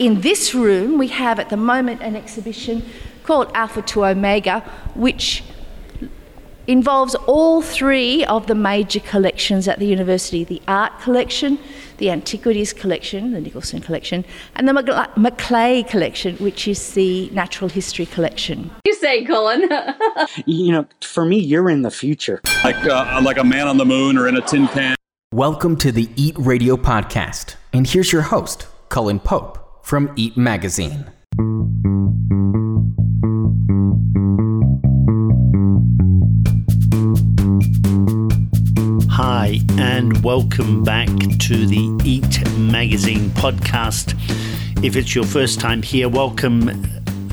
in this room, we have at the moment an exhibition called Alpha to Omega, which involves all three of the major collections at the university the art collection, the antiquities collection, the Nicholson collection, and the Macleay collection, which is the natural history collection. You say, Cullen. you know, for me, you're in the future. Like, uh, like a man on the moon or in a tin can. Welcome to the EATT Radio Podcast. And here's your host, Cullen Pope from EATT Magazine. Hi, and welcome back to the EATT Magazine podcast. If it's your first time here, welcome.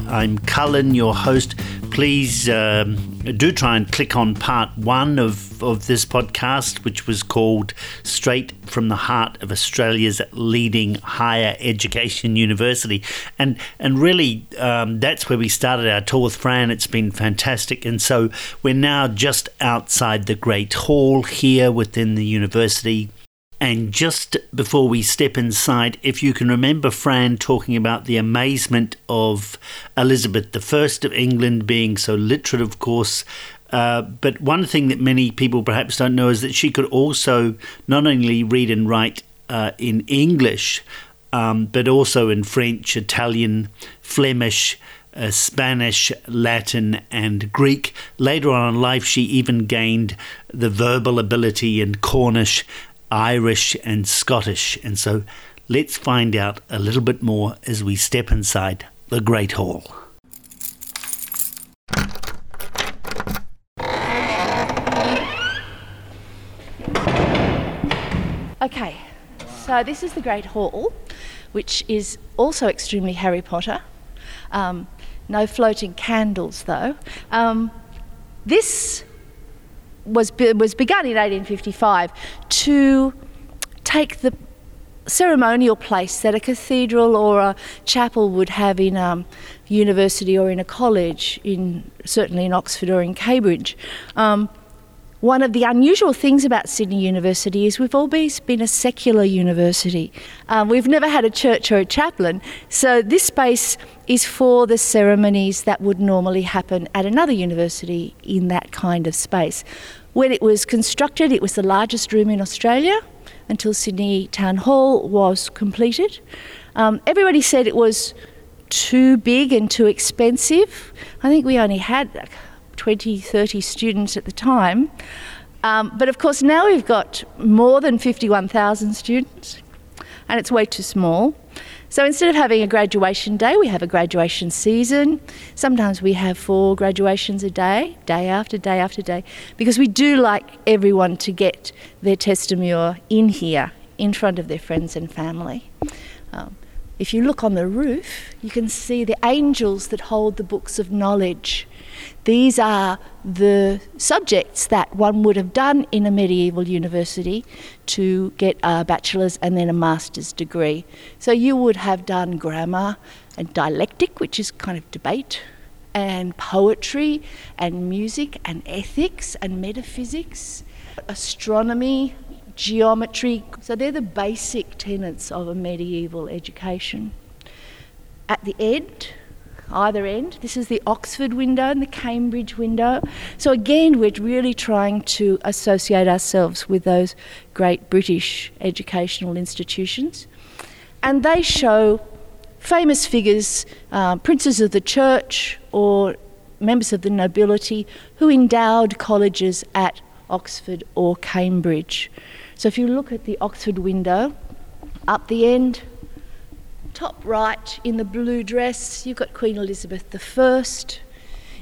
I'm Cullen, your host. Please um, do try and click on part one of of, this podcast, which was called Straight from the Heart of Australia's Leading Higher Education University. And, and really, um, that's where we started our tour with Fran. It's been fantastic. And so we're now just outside the Great Hall here within the university. And just before we step inside, if you can remember Fran talking about the amazement of Elizabeth I of England being so literate, of course, uh, but one thing that many people perhaps don't know is that she could also not only read and write uh, in English, um, but also in French, Italian, Flemish, uh, Spanish, Latin, and Greek. Later on in life, she even gained the verbal ability in Cornish, Irish, and Scottish. And so let's find out a little bit more as we step inside the Great Hall. Okay, so this is the Great Hall, which is also extremely Harry Potter. Um, no floating candles, though. Um, this was, be- was begun in 1855 to take the ceremonial place that a cathedral or a chapel would have in a um, university or in a college, in certainly in Oxford or in Cambridge. Um, one of the unusual things about Sydney University is we've always been a secular university. Um, we've never had a church or a chaplain, so this space is for the ceremonies that would normally happen at another university in that kind of space. When it was constructed, it was the largest room in Australia until Sydney Town Hall was completed. Um, everybody said it was too big and too expensive. I think we only had 20, 30 students at the time. Um, but of course, now we've got more than 51,000 students, and it's way too small. So instead of having a graduation day, we have a graduation season. Sometimes we have four graduations a day, day after day after day, because we do like everyone to get their testamur in here, in front of their friends and family. Um, if you look on the roof, you can see the angels that hold the books of knowledge. These are the subjects that one would have done in a medieval university to get a bachelor's and then a master's degree. So you would have done grammar and dialectic, which is kind of debate, and poetry and music and ethics and metaphysics, astronomy, geometry. So they're the basic tenets of a medieval education. At the end, either end. This is the Oxford window and the Cambridge window. So again, we're really trying to associate ourselves with those great British educational institutions. And they show famous figures, uh, princes of the church or members of the nobility who endowed colleges at Oxford or Cambridge. So if you look at the Oxford window, up the end, top right in the blue dress, you've got Queen Elizabeth I.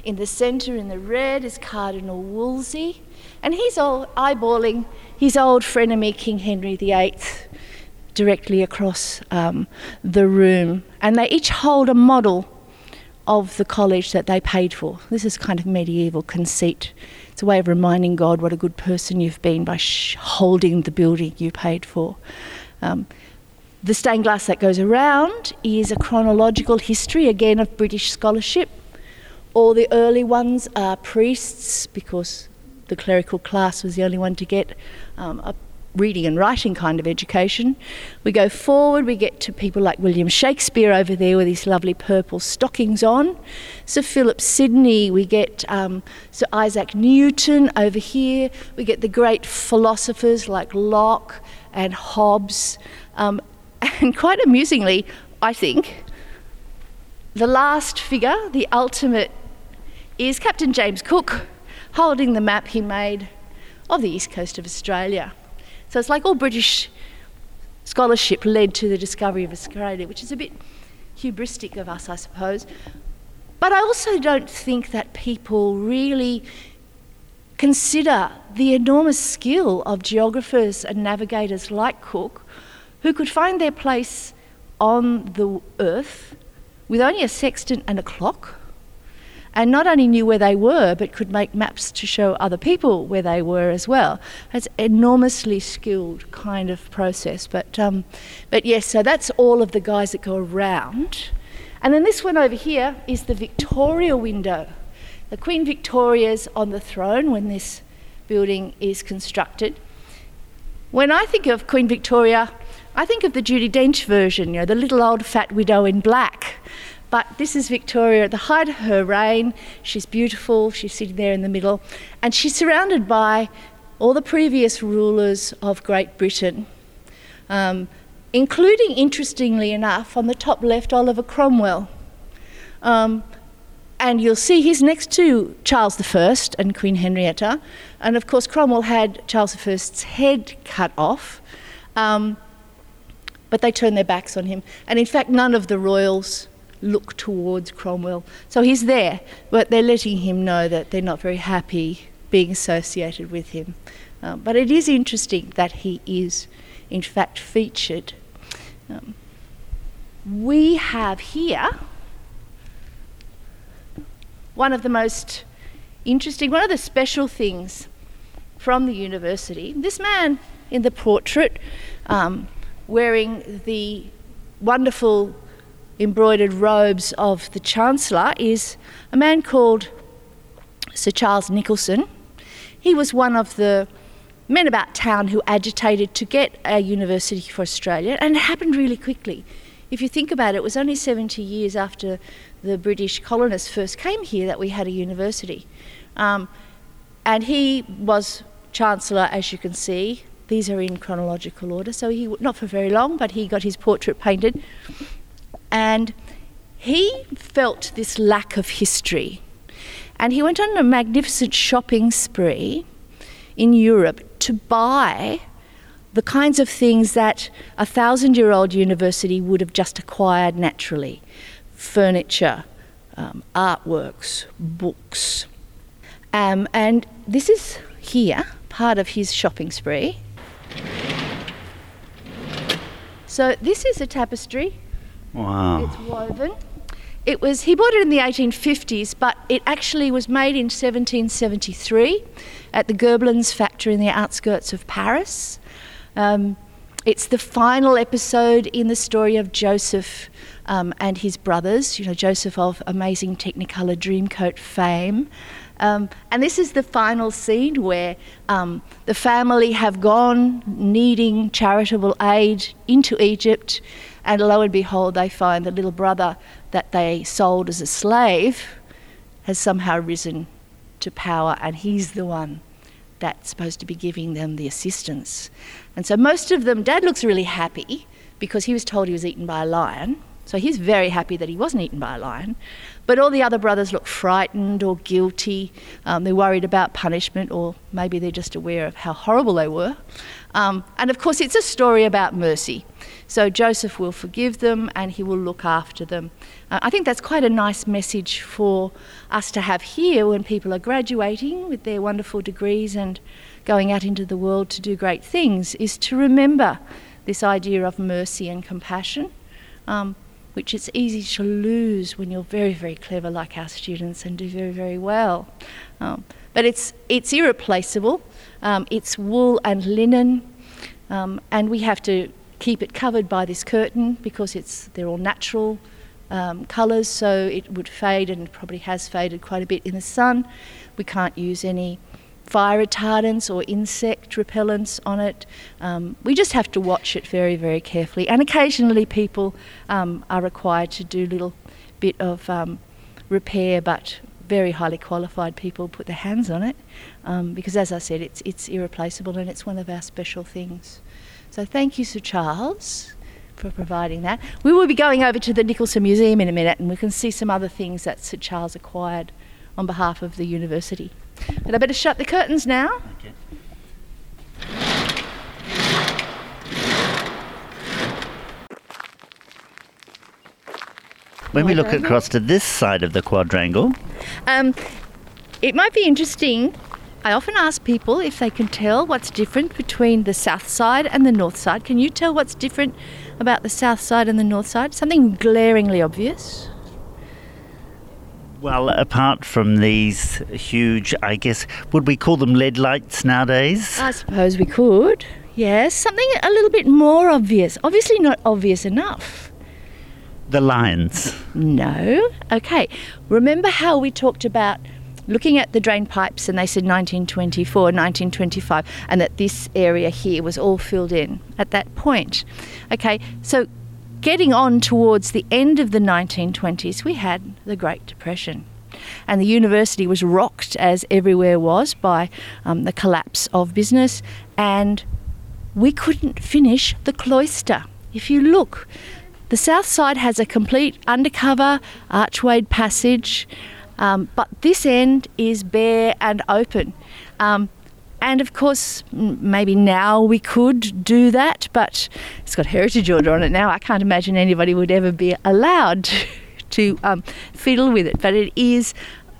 In the centre, in the red, is Cardinal Wolsey, and he's all eyeballing his old frenemy King Henry VIII directly across um, the room. And they each hold a model of the college that they paid for. This is kind of medieval conceit. It's a way of reminding God what a good person you've been by sh- holding the building you paid for. Um, the stained glass that goes around is a chronological history, again, of British scholarship. All the early ones are priests because the clerical class was the only one to get um, a reading and writing kind of education. We go forward, we get to people like William Shakespeare over there with his lovely purple stockings on. Sir Philip Sidney, we get um, Sir Isaac Newton over here, we get the great philosophers like Locke and Hobbes. Um, and quite amusingly, I think, the last figure, the ultimate, is Captain James Cook holding the map he made of the east coast of Australia. So it's like all British scholarship led to the discovery of Australia, which is a bit hubristic of us, I suppose. But I also don't think that people really consider the enormous skill of geographers and navigators like Cook, who could find their place on the earth with only a sextant and a clock and not only knew where they were, but could make maps to show other people where they were as well. It's enormously skilled kind of process. But, um, but yes, so that's all of the guys that go around. And then this one over here is the Victoria window. The Queen Victoria's on the throne when this building is constructed. When I think of Queen Victoria, I think of the Judi Dench version, you know, the little old fat widow in black. But this is Victoria at the height of her reign. She's beautiful, she's sitting there in the middle, and she's surrounded by all the previous rulers of Great Britain, um, including, interestingly enough, on the top left, Oliver Cromwell. Um, and you'll see he's next to Charles I and Queen Henrietta. And of course, Cromwell had Charles I's head cut off, um, but they turned their backs on him. And in fact, none of the royals look towards Cromwell. So he's there, but they're letting him know that they're not very happy being associated with him. Um, but it is interesting that he is, in fact, featured. Um, we have here one of the most interesting, one of the special things from the university. This man in the portrait, um, wearing the wonderful embroidered robes of the Chancellor is a man called Sir Charles Nicholson. He was one of the men about town who agitated to get a university for Australia, and it happened really quickly. If you think about it, it was only 70 years after the British colonists first came here that we had a university. Um, and he was Chancellor, as you can see. These are in chronological order, so he not for very long, but he got his portrait painted. And he felt this lack of history. And he went on a magnificent shopping spree in Europe to buy the kinds of things that a thousand year old university would have just acquired naturally furniture, um, artworks, books. Um, and this is here, part of his shopping spree. So, this is a tapestry Wow. it's woven. It was he bought it in the 1850s, but it actually was made in 1773 at the Gobelins factory in the outskirts of Paris. Um, it's the final episode in the story of Joseph um, and his brothers. You know, Joseph of amazing Technicolor Dreamcoat fame. Um, and this is the final scene where um, the family have gone needing charitable aid into Egypt, and lo and behold, they find the little brother that they sold as a slave has somehow risen to power, and he's the one that's supposed to be giving them the assistance. And so most of them, Dad looks really happy because he was told he was eaten by a lion. So he's very happy that he wasn't eaten by a lion. But all the other brothers look frightened or guilty. Um, they're worried about punishment, or maybe they're just aware of how horrible they were. Um, and of course, it's a story about mercy. So Joseph will forgive them and he will look after them. Uh, I think that's quite a nice message for us to have here when people are graduating with their wonderful degrees and going out into the world to do great things, is to remember this idea of mercy and compassion. Um, which it's easy to lose when you're very, very clever, like our students, and do very, very well. Um, but it's, it's irreplaceable. Um, it's wool and linen, um, and we have to keep it covered by this curtain because it's, they're all natural um, colours, so it would fade and probably has faded quite a bit in the sun. We can't use any fire retardants or insect repellents on it. Um, we just have to watch it very, very carefully. And occasionally, people um, are required to do a little bit of um, repair, but very highly qualified people put their hands on it um, because, as I said, it's, it's irreplaceable and it's one of our special things. So, thank you, Sir Charles, for providing that. We will be going over to the Nicholson Museum in a minute and we can see some other things that Sir Charles acquired on behalf of the university. But I better shut the curtains now. Okay. When we look across to this side of the quadrangle, Um, it might be interesting. I often ask people if they can tell what's different between the south side and the north side. Can you tell what's different about the south side and the north side? Something glaringly obvious. well, apart from these huge, I guess, would we call them lead lights nowadays? I suppose we could. Yes, something a little bit more obvious. Obviously, not obvious enough. The lines. No. Okay. Remember how we talked about looking at the drain pipes and they said 1924, 1925, and that this area here was all filled in at that point. Okay. So getting on towards the end of the 1920s, we had the Great Depression. And the university was rocked, as everywhere was, by um, the collapse of business, and we couldn't finish the cloister. If you look, the south side has a complete undercover archwayed passage, um, but this end is bare and open. Um, and of course, maybe now we could do that, but it's got heritage order on it now. I can't imagine anybody would ever be allowed to, um, fiddle with it, but it is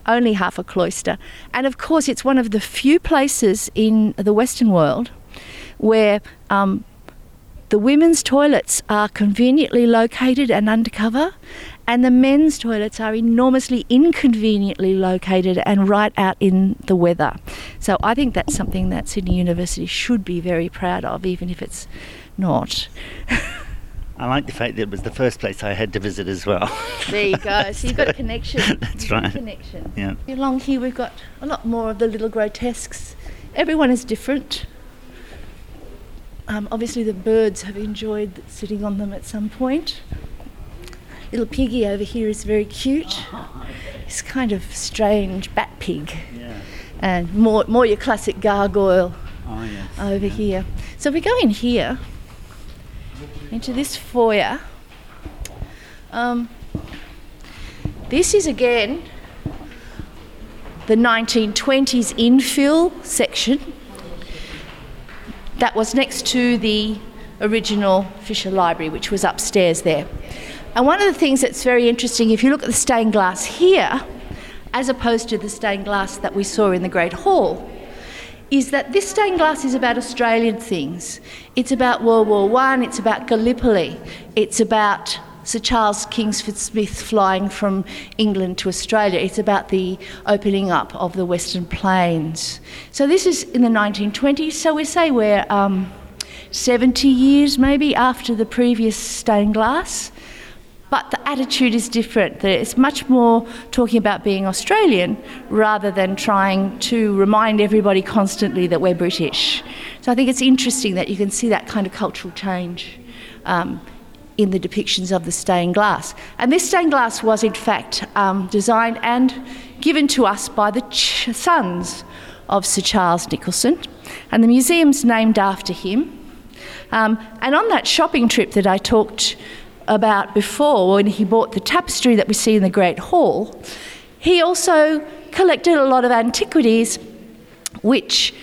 only half a cloister. And of course, it's one of the few places in the Western world where um, the women's toilets are conveniently located and undercover, and the men's toilets are enormously inconveniently located and right out in the weather. So I think that's something that Sydney University should be very proud of, even if it's not. I like the fact that it was the first place I had to visit as well. There you go. So you've got a connection. That's You've right. Connection. yeah. Along here, we've got a lot more of the little grotesques. Everyone is different. Um, obviously, the birds have enjoyed sitting on them at some point. Little piggy over here is very cute. It's kind of strange bat pig, Yeah. and more more your classic gargoyle Oh, yes. over here. So we go in here into this foyer. Um, this is again the 1920s infill section that was next to the original Fisher Library, which was upstairs there. And one of the things that's very interesting, if you look at the stained glass here, as opposed to the stained glass that we saw in the Great Hall, is that this stained glass is about Australian things. It's about World War One. It's about Gallipoli. It's about Sir Charles Kingsford Smith flying from England to Australia. It's about the opening up of the Western Plains. So this is in the 1920s. So we say we're um, 70 years maybe after the previous stained glass. But the attitude is different. It's much more talking about being Australian rather than trying to remind everybody constantly that we're British. So I think it's interesting that you can see that kind of cultural change um, in the depictions of the stained glass. And this stained glass was, in fact, um, designed and given to us by the ch- sons of Sir Charles Nicholson. And the museum's named after him. Um, and on that shopping trip that I talked about before, when he bought the tapestry that we see in the Great Hall, he also collected a lot of antiquities which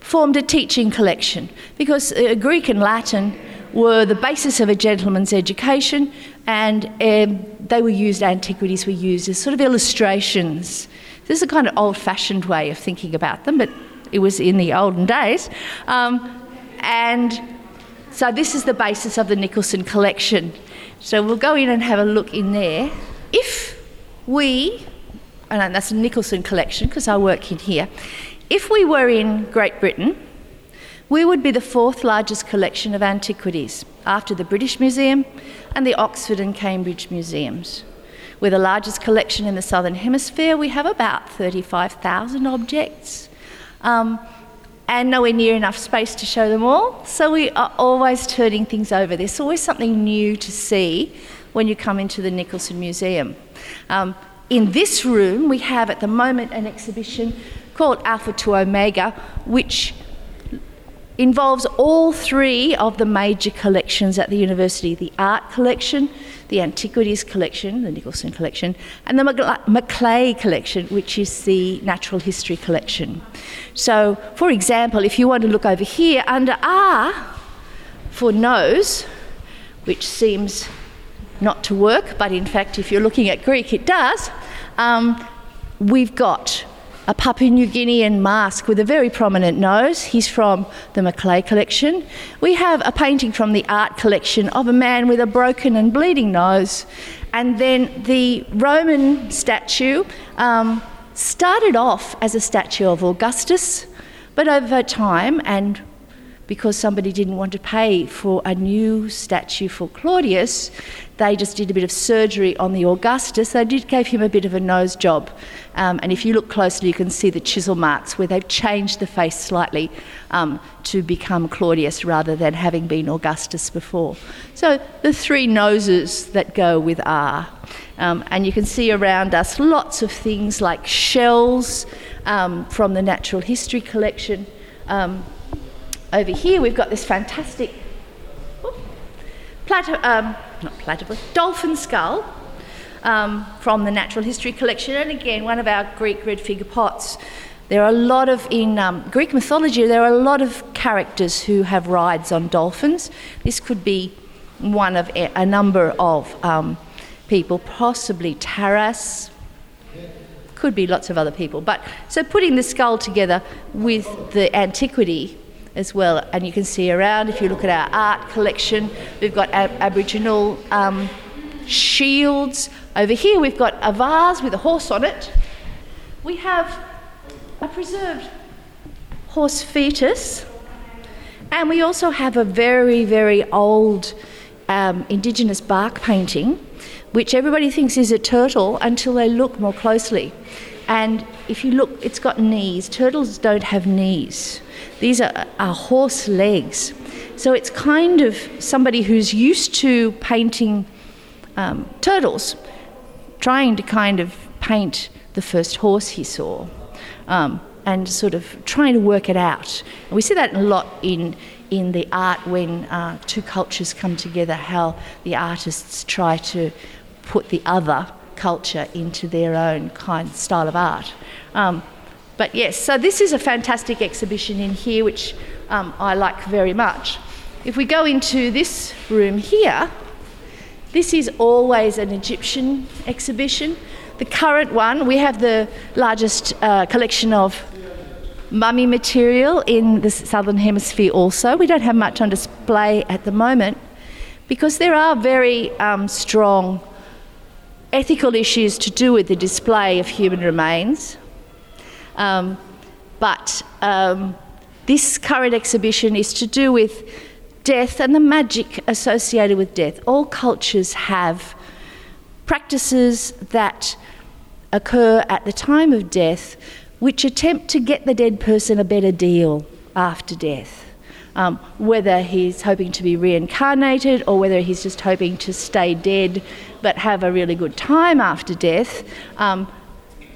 formed a teaching collection because uh, Greek and Latin were the basis of a gentleman's education and um, they were used, antiquities were used as sort of illustrations. This is a kind of old fashioned way of thinking about them, but it was in the olden days. Um, and so this is the basis of the Nicholson collection. So we'll go in and have a look in there. If we, and that's the Nicholson collection because I work in here, if we were in Great Britain, we would be the fourth largest collection of antiquities after the British Museum and the Oxford and Cambridge Museums. We're the largest collection in the Southern Hemisphere. We have about 35,000 objects. Um, and nowhere near enough space to show them all. So we are always turning things over. There's always something new to see when you come into the Nicholson Museum. Um, in this room, we have at the moment an exhibition called Alpha to Omega, which involves all three of the major collections at the university the art collection, the antiquities collection, the Nicholson collection, and the Macleay collection, which is the natural history collection. So, for example, if you want to look over here under R for nose, which seems not to work, but in fact, if you're looking at Greek, it does, um, we've got a Papua New Guinean mask with a very prominent nose. He's from the Macleay collection. We have a painting from the art collection of a man with a broken and bleeding nose. And then the Roman statue um, started off as a statue of Augustus, but over time, and because somebody didn't want to pay for a new statue for Claudius, they just did a bit of surgery on the Augustus. They did gave him a bit of a nose job, um, and if you look closely, you can see the chisel marks where they've changed the face slightly um, to become Claudius rather than having been Augustus before. So the three noses that go with R, um, and you can see around us lots of things like shells um, from the Natural History Collection. Um, over here we've got this fantastic um, not platypus, dolphin skull um, from the Natural History Collection, and again, one of our Greek red figure pots. There are a lot of, in um, Greek mythology, there are a lot of characters who have rides on dolphins. This could be one of a, a number of um, people, possibly Taras, could be lots of other people. But so putting the skull together with the antiquity as well. And you can see around, if you look at our art collection, we've got ab- Aboriginal um, shields. Over here, we've got a vase with a horse on it. We have a preserved horse fetus. And we also have a very, very old um, Indigenous bark painting, which everybody thinks is a turtle until they look more closely. And if you look, it's got knees. Turtles don't have knees. These are, are horse legs. So it's kind of somebody who's used to painting um, turtles, trying to kind of paint the first horse he saw. Um, and sort of trying to work it out. And we see that a lot in in the art when uh, two cultures come together, how the artists try to put the other culture into their own kind style of art. Um, but yes, so this is a fantastic exhibition in here, which um, I like very much. If we go into this room here, this is always an Egyptian exhibition. The current one, we have the largest uh, collection of mummy material in the southern hemisphere also. We don't have much on display at the moment because there are very um, strong ethical issues to do with the display of human remains. Um, but um, this current exhibition is to do with death and the magic associated with death. All cultures have practices that occur at the time of death which attempt to get the dead person a better deal after death. Um, whether he's hoping to be reincarnated or whether he's just hoping to stay dead but have a really good time after death. Um,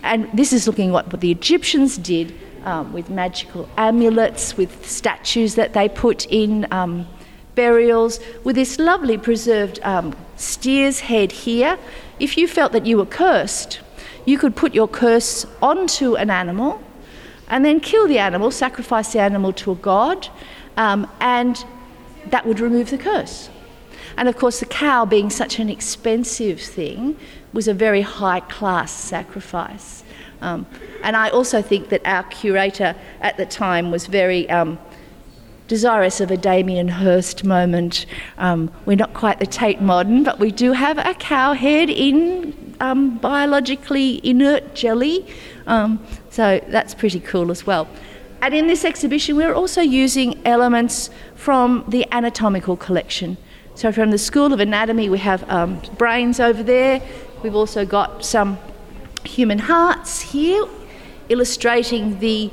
and this is looking at what the Egyptians did um, with magical amulets, with statues that they put in um, burials, with this lovely preserved um, steer's head here. If you felt that you were cursed, you could put your curse onto an animal and then kill the animal, sacrifice the animal to a god, um, and that would remove the curse. And of course, the cow, being such an expensive thing, was a very high class sacrifice. Um, and I also think that our curator at the time was very um, desirous of a Damien Hirst moment. Um, we're not quite the Tate Modern, but we do have a cow head in um, biologically inert jelly. Um, so that's pretty cool as well. And in this exhibition, we're also using elements from the anatomical collection. So, from the School of Anatomy, we have um, brains over there. We've also got some human hearts here, illustrating the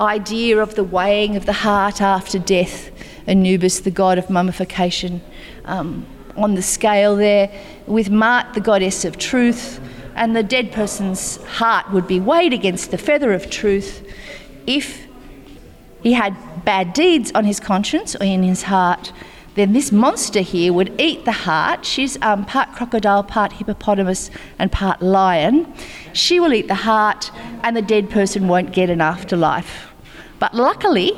idea of the weighing of the heart after death, Anubis, the god of mummification, um, on the scale there, with Maat, the goddess of truth, and the dead person's heart would be weighed against the feather of truth if he had bad deeds on his conscience or in his heart. Then this monster here would eat the heart. She's um, part crocodile, part hippopotamus, and part lion. She will eat the heart, and the dead person won't get an afterlife. But luckily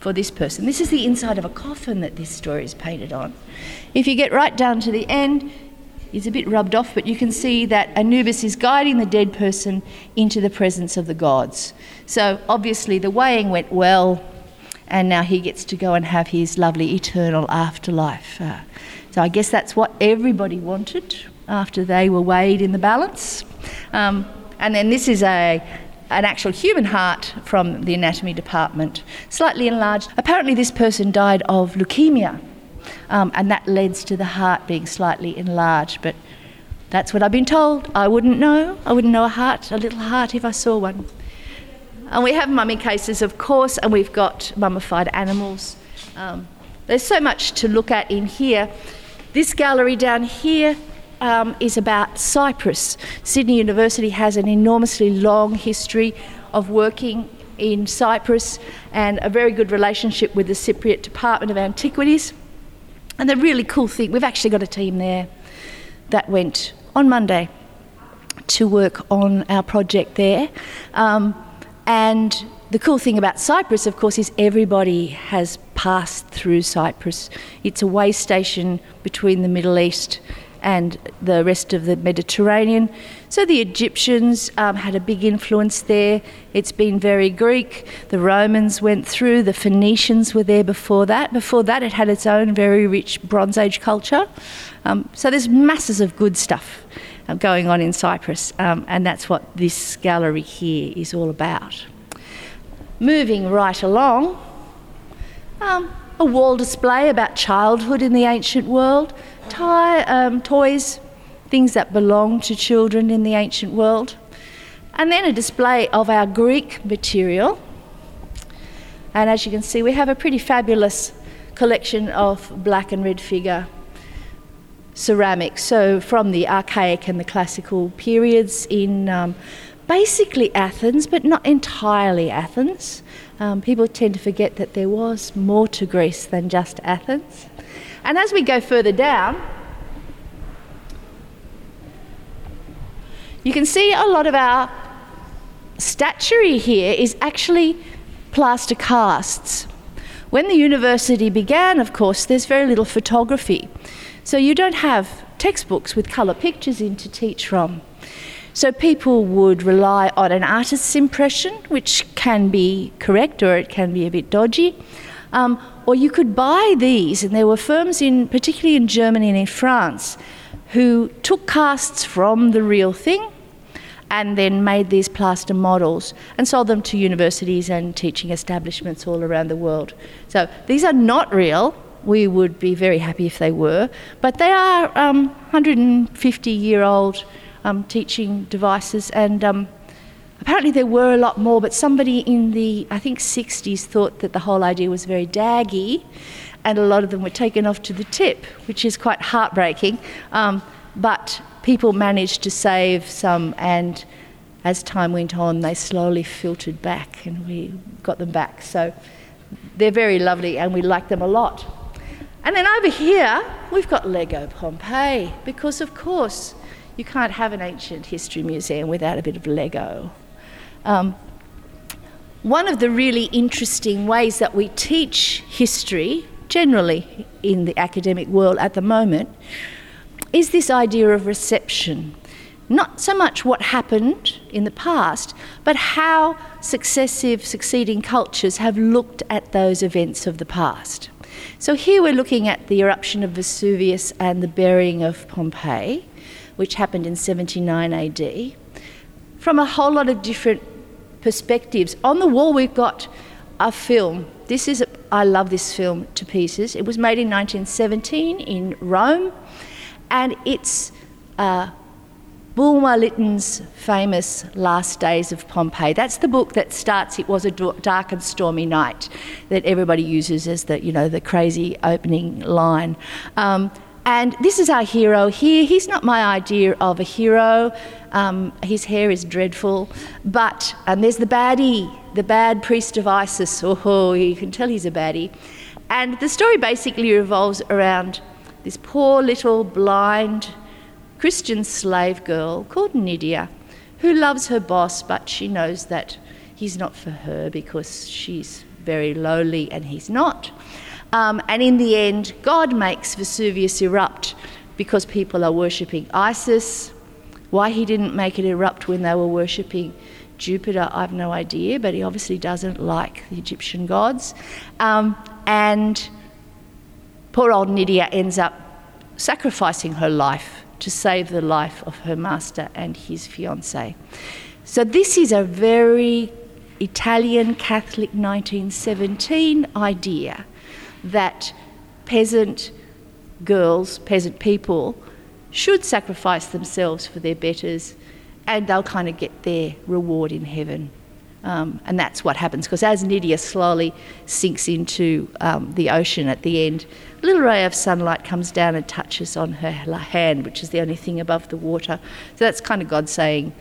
for this person, this is the inside of a coffin that this story is painted on. If you get right down to the end, it's a bit rubbed off, but you can see that Anubis is guiding the dead person into the presence of the gods. So obviously the weighing went well, and now he gets to go and have his lovely eternal afterlife. Uh, so I guess that's what everybody wanted after they were weighed in the balance. Um, and then this is a an actual human heart from the anatomy department, slightly enlarged. Apparently, this person died of leukemia, um, and that leads to the heart being slightly enlarged. But that's what I've been told. I wouldn't know. I wouldn't know a heart, a little heart, if I saw one. And we have mummy cases, of course, and we've got mummified animals. Um, there's so much to look at in here. This gallery down here um, is about Cyprus. Sydney University has an enormously long history of working in Cyprus and a very good relationship with the Cypriot Department of Antiquities. And the really cool thing, we've actually got a team there that went on Monday to work on our project there. Um, and the cool thing about Cyprus, of course, is everybody has passed through Cyprus. It's a way station between the Middle East and the rest of the Mediterranean. So the Egyptians um, had a big influence there. It's been very Greek. The Romans went through, the Phoenicians were there before that. Before that, it had its own very rich Bronze Age culture. Um, so there's masses of good stuff going on in Cyprus, um, and that's what this gallery here is all about. Moving right along, um, a wall display about childhood in the ancient world tie, um, toys, things that belong to children in the ancient world, and then a display of our Greek material. And as you can see, we have a pretty fabulous collection of black and red figure ceramics, so from the archaic and the classical periods in um, basically Athens, but not entirely Athens. Um, people tend to forget that there was more to Greece than just Athens. And as we go further down, you can see a lot of our statuary here is actually plaster casts. When the university began, of course, there's very little photography. So you don't have textbooks with colour pictures in to teach from. So people would rely on an artist's impression, which can be correct or it can be a bit dodgy. Um, or you could buy these, and there were firms in, particularly in Germany and in France, who took casts from the real thing and then made these plaster models and sold them to universities and teaching establishments all around the world. So these are not real. We would be very happy if they were, but they are um, 150 year old um, teaching devices and um, Apparently, there were a lot more, but somebody in the, I think, 60s thought that the whole idea was very daggy, and a lot of them were taken off to the tip, which is quite heartbreaking. Um, but people managed to save some, and as time went on, they slowly filtered back, and we got them back. So they're very lovely, and we like them a lot. And then over here, we've got Lego Pompeii, because of course, you can't have an ancient history museum without a bit of Lego. Um, one of the really interesting ways that we teach history, generally in the academic world at the moment, is this idea of reception. Not so much what happened in the past, but how successive, succeeding cultures have looked at those events of the past. So here we're looking at the eruption of Vesuvius and the burying of Pompeii, which happened in 79 AD, from a whole lot of different perspectives. On the wall, we've got a film. This is, a, I love this film to pieces. It was made in 1917 in Rome, and it's uh, Bulwer Lytton's famous Last Days of Pompeii. That's the book that starts It Was a Dark and Stormy Night that everybody uses as the, you know, the crazy opening line. Um, and this is our hero here. He's not my idea of a hero. Um, his hair is dreadful. But, and there's the baddie, the bad priest of Isis. Oh, you can tell he's a baddie. And the story basically revolves around this poor little blind Christian slave girl called Nydia who loves her boss, but she knows that he's not for her because she's very lowly and he's not. Um, and in the end, God makes Vesuvius erupt because people are worshipping Isis. Why he didn't make it erupt when they were worshipping Jupiter, I've no idea, but he obviously doesn't like the Egyptian gods. Um, and poor old Nydia ends up sacrificing her life to save the life of her master and his fiancée. So, this is a very Italian Catholic 1917 idea that peasant girls, peasant people, should sacrifice themselves for their betters and they'll kind of get their reward in heaven. Um, and that's what happens because as Nydia slowly sinks into um, the ocean at the end, a little ray of sunlight comes down and touches on her hand, which is the only thing above the water. So that's kind of God saying,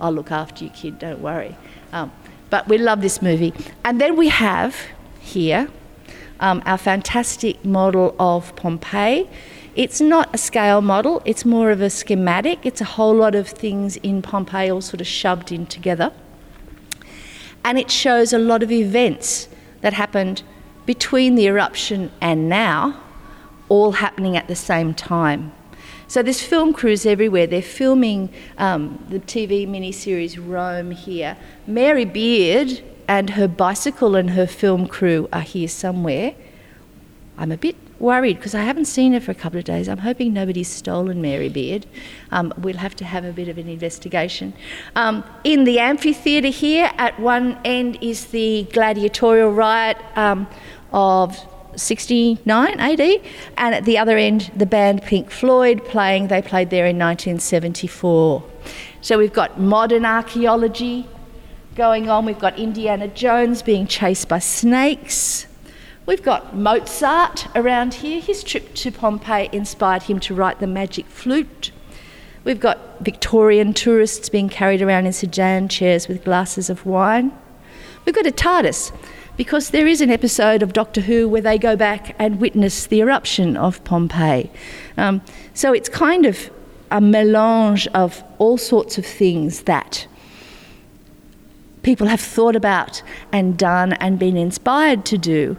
I'll look after you, kid, don't worry. Um, but we love this movie. And then we have here um, our fantastic model of Pompeii. It's not a scale model, it's more of a schematic. It's a whole lot of things in Pompeii all sort of shoved in together. And it shows a lot of events that happened between the eruption and now, all happening at the same time. So there's film crews everywhere. They're filming um, the TV miniseries Rome here. Mary Beard and her bicycle and her film crew are here somewhere. I'm a bit worried because I haven't seen her for a couple of days. I'm hoping nobody's stolen Mary Beard. Um, we'll have to have a bit of an investigation. Um, in the amphitheatre here, at one end is the gladiatorial riot um, of 69 AD, and at the other end, the band Pink Floyd playing. They played there in 1974. So we've got modern archaeology, going on. We've got Indiana Jones being chased by snakes. We've got Mozart around here. His trip to Pompeii inspired him to write the magic flute. We've got Victorian tourists being carried around in sedan chairs with glasses of wine. We've got a TARDIS because there is an episode of Doctor Who where they go back and witness the eruption of Pompeii. Um, so it's kind of a melange of all sorts of things that people have thought about and done and been inspired to do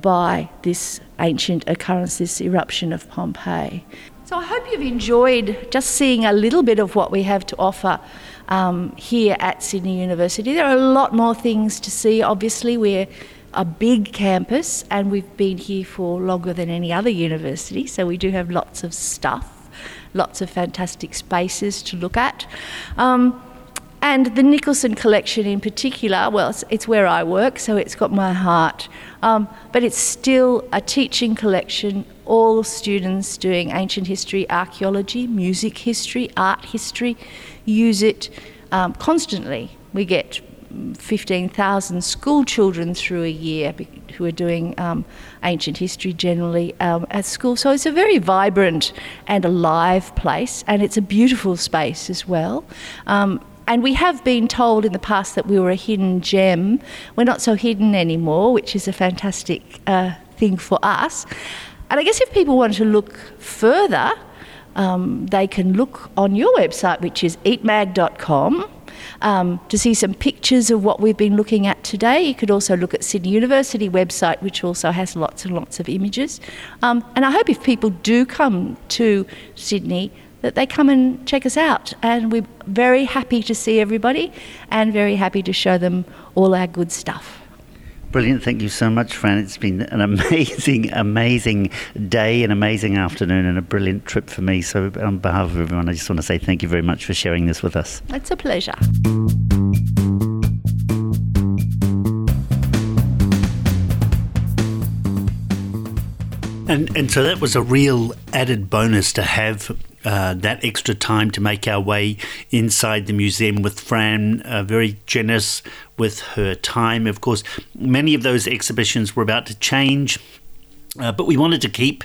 by this ancient occurrence, this eruption of Pompeii. So I hope you've enjoyed just seeing a little bit of what we have to offer um, here at Sydney University. There are a lot more things to see. Obviously, we're a big campus and we've been here for longer than any other university, so we do have lots of stuff, lots of fantastic spaces to look at. Um, and the Nicholson collection in particular, well, it's, it's, where I work, so it's got my heart. Um, but it's still a teaching collection, all students doing ancient history, archaeology, music history, art history use it um, constantly. We get 15,000 school children through a year who are doing um, ancient history generally um, at school. So it's a very vibrant and alive place, and it's a beautiful space as well. Um, and we have been told in the past that we were a hidden gem. We're not so hidden anymore, which is a fantastic uh, thing for us. And I guess if people want to look further, um, they can look on your website, which is eatmag.com. Um, to see some pictures of what we've been looking at today. You could also look at Sydney University website, which also has lots and lots of images. Um, and I hope if people do come to Sydney, that they come and check us out. And we're very happy to see everybody and very happy to show them all our good stuff. Brilliant. Thank you so much, Fran. It's been an amazing, amazing day, an amazing afternoon, and a brilliant trip for me. So, on behalf of everyone, I just want to say thank you very much for sharing this with us. It's a pleasure. And, and so that was a real added bonus to have uh, that extra time to make our way inside the museum with Fran, uh, very generous with her time. Of course, many of those exhibitions were about to change. Uh, but we wanted to keep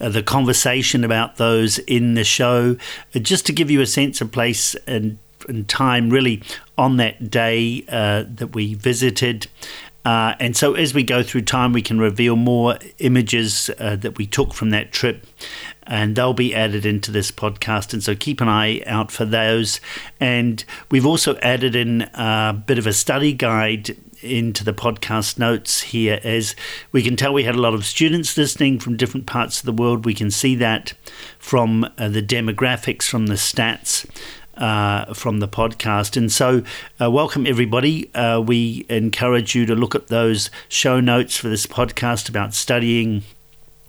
uh, the conversation about those in the show uh, just to give you a sense of place and, and time really on that day uh, that we visited. Uh, and so, as we go through time, we can reveal more images uh, that we took from that trip, and they'll be added into this podcast. And so, keep an eye out for those. And we've also added in a bit of a study guide into the podcast notes here as we can tell we had a lot of students listening from different parts of the world. We can see that from uh, the demographics, from the stats. Uh, from the podcast. And so, uh, welcome everybody. Uh, we encourage you to look at those show notes for this podcast about studying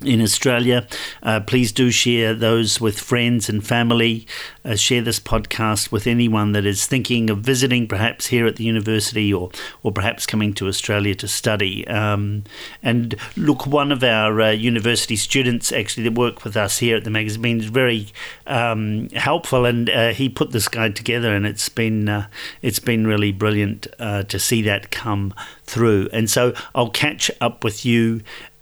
in Australia. Uh, please do share those with friends and family. Uh, share this podcast with anyone that is thinking of visiting, perhaps here at the university or, or perhaps coming to Australia to study. Um, and look, one of our uh, university students actually that work with us here at the magazine is very um, helpful, and uh, he put this guide together, and it's been uh, it's been really brilliant uh, to see that come through. And so I'll catch up with you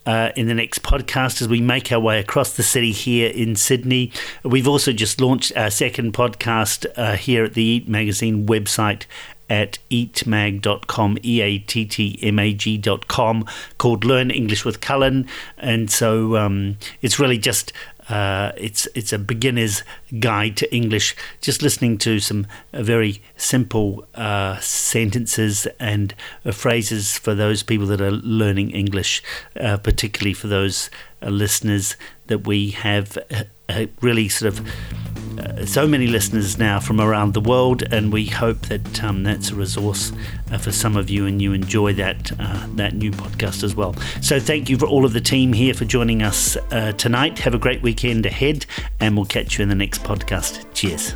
uh, in the next podcast as we make our way across the city here in Sydney. We've also just launched our second podcast uh, here at the EATT Magazine website at eattmag.com, E A T T M A G.com, called Learn English with Cullen. And so um, it's really just uh, it's it's a beginner's guide to English. Just listening to some uh, very simple uh, sentences and uh, phrases for those people that are learning English, particularly for those listeners that we have really sort of uh, so many listeners now from around the world, and we hope that um, that's a resource uh, for some of you, and you enjoy that uh, that new podcast as well. So thank you for all of the team here for joining us uh, tonight. Have a great weekend ahead, and we'll catch you in the next podcast. Cheers.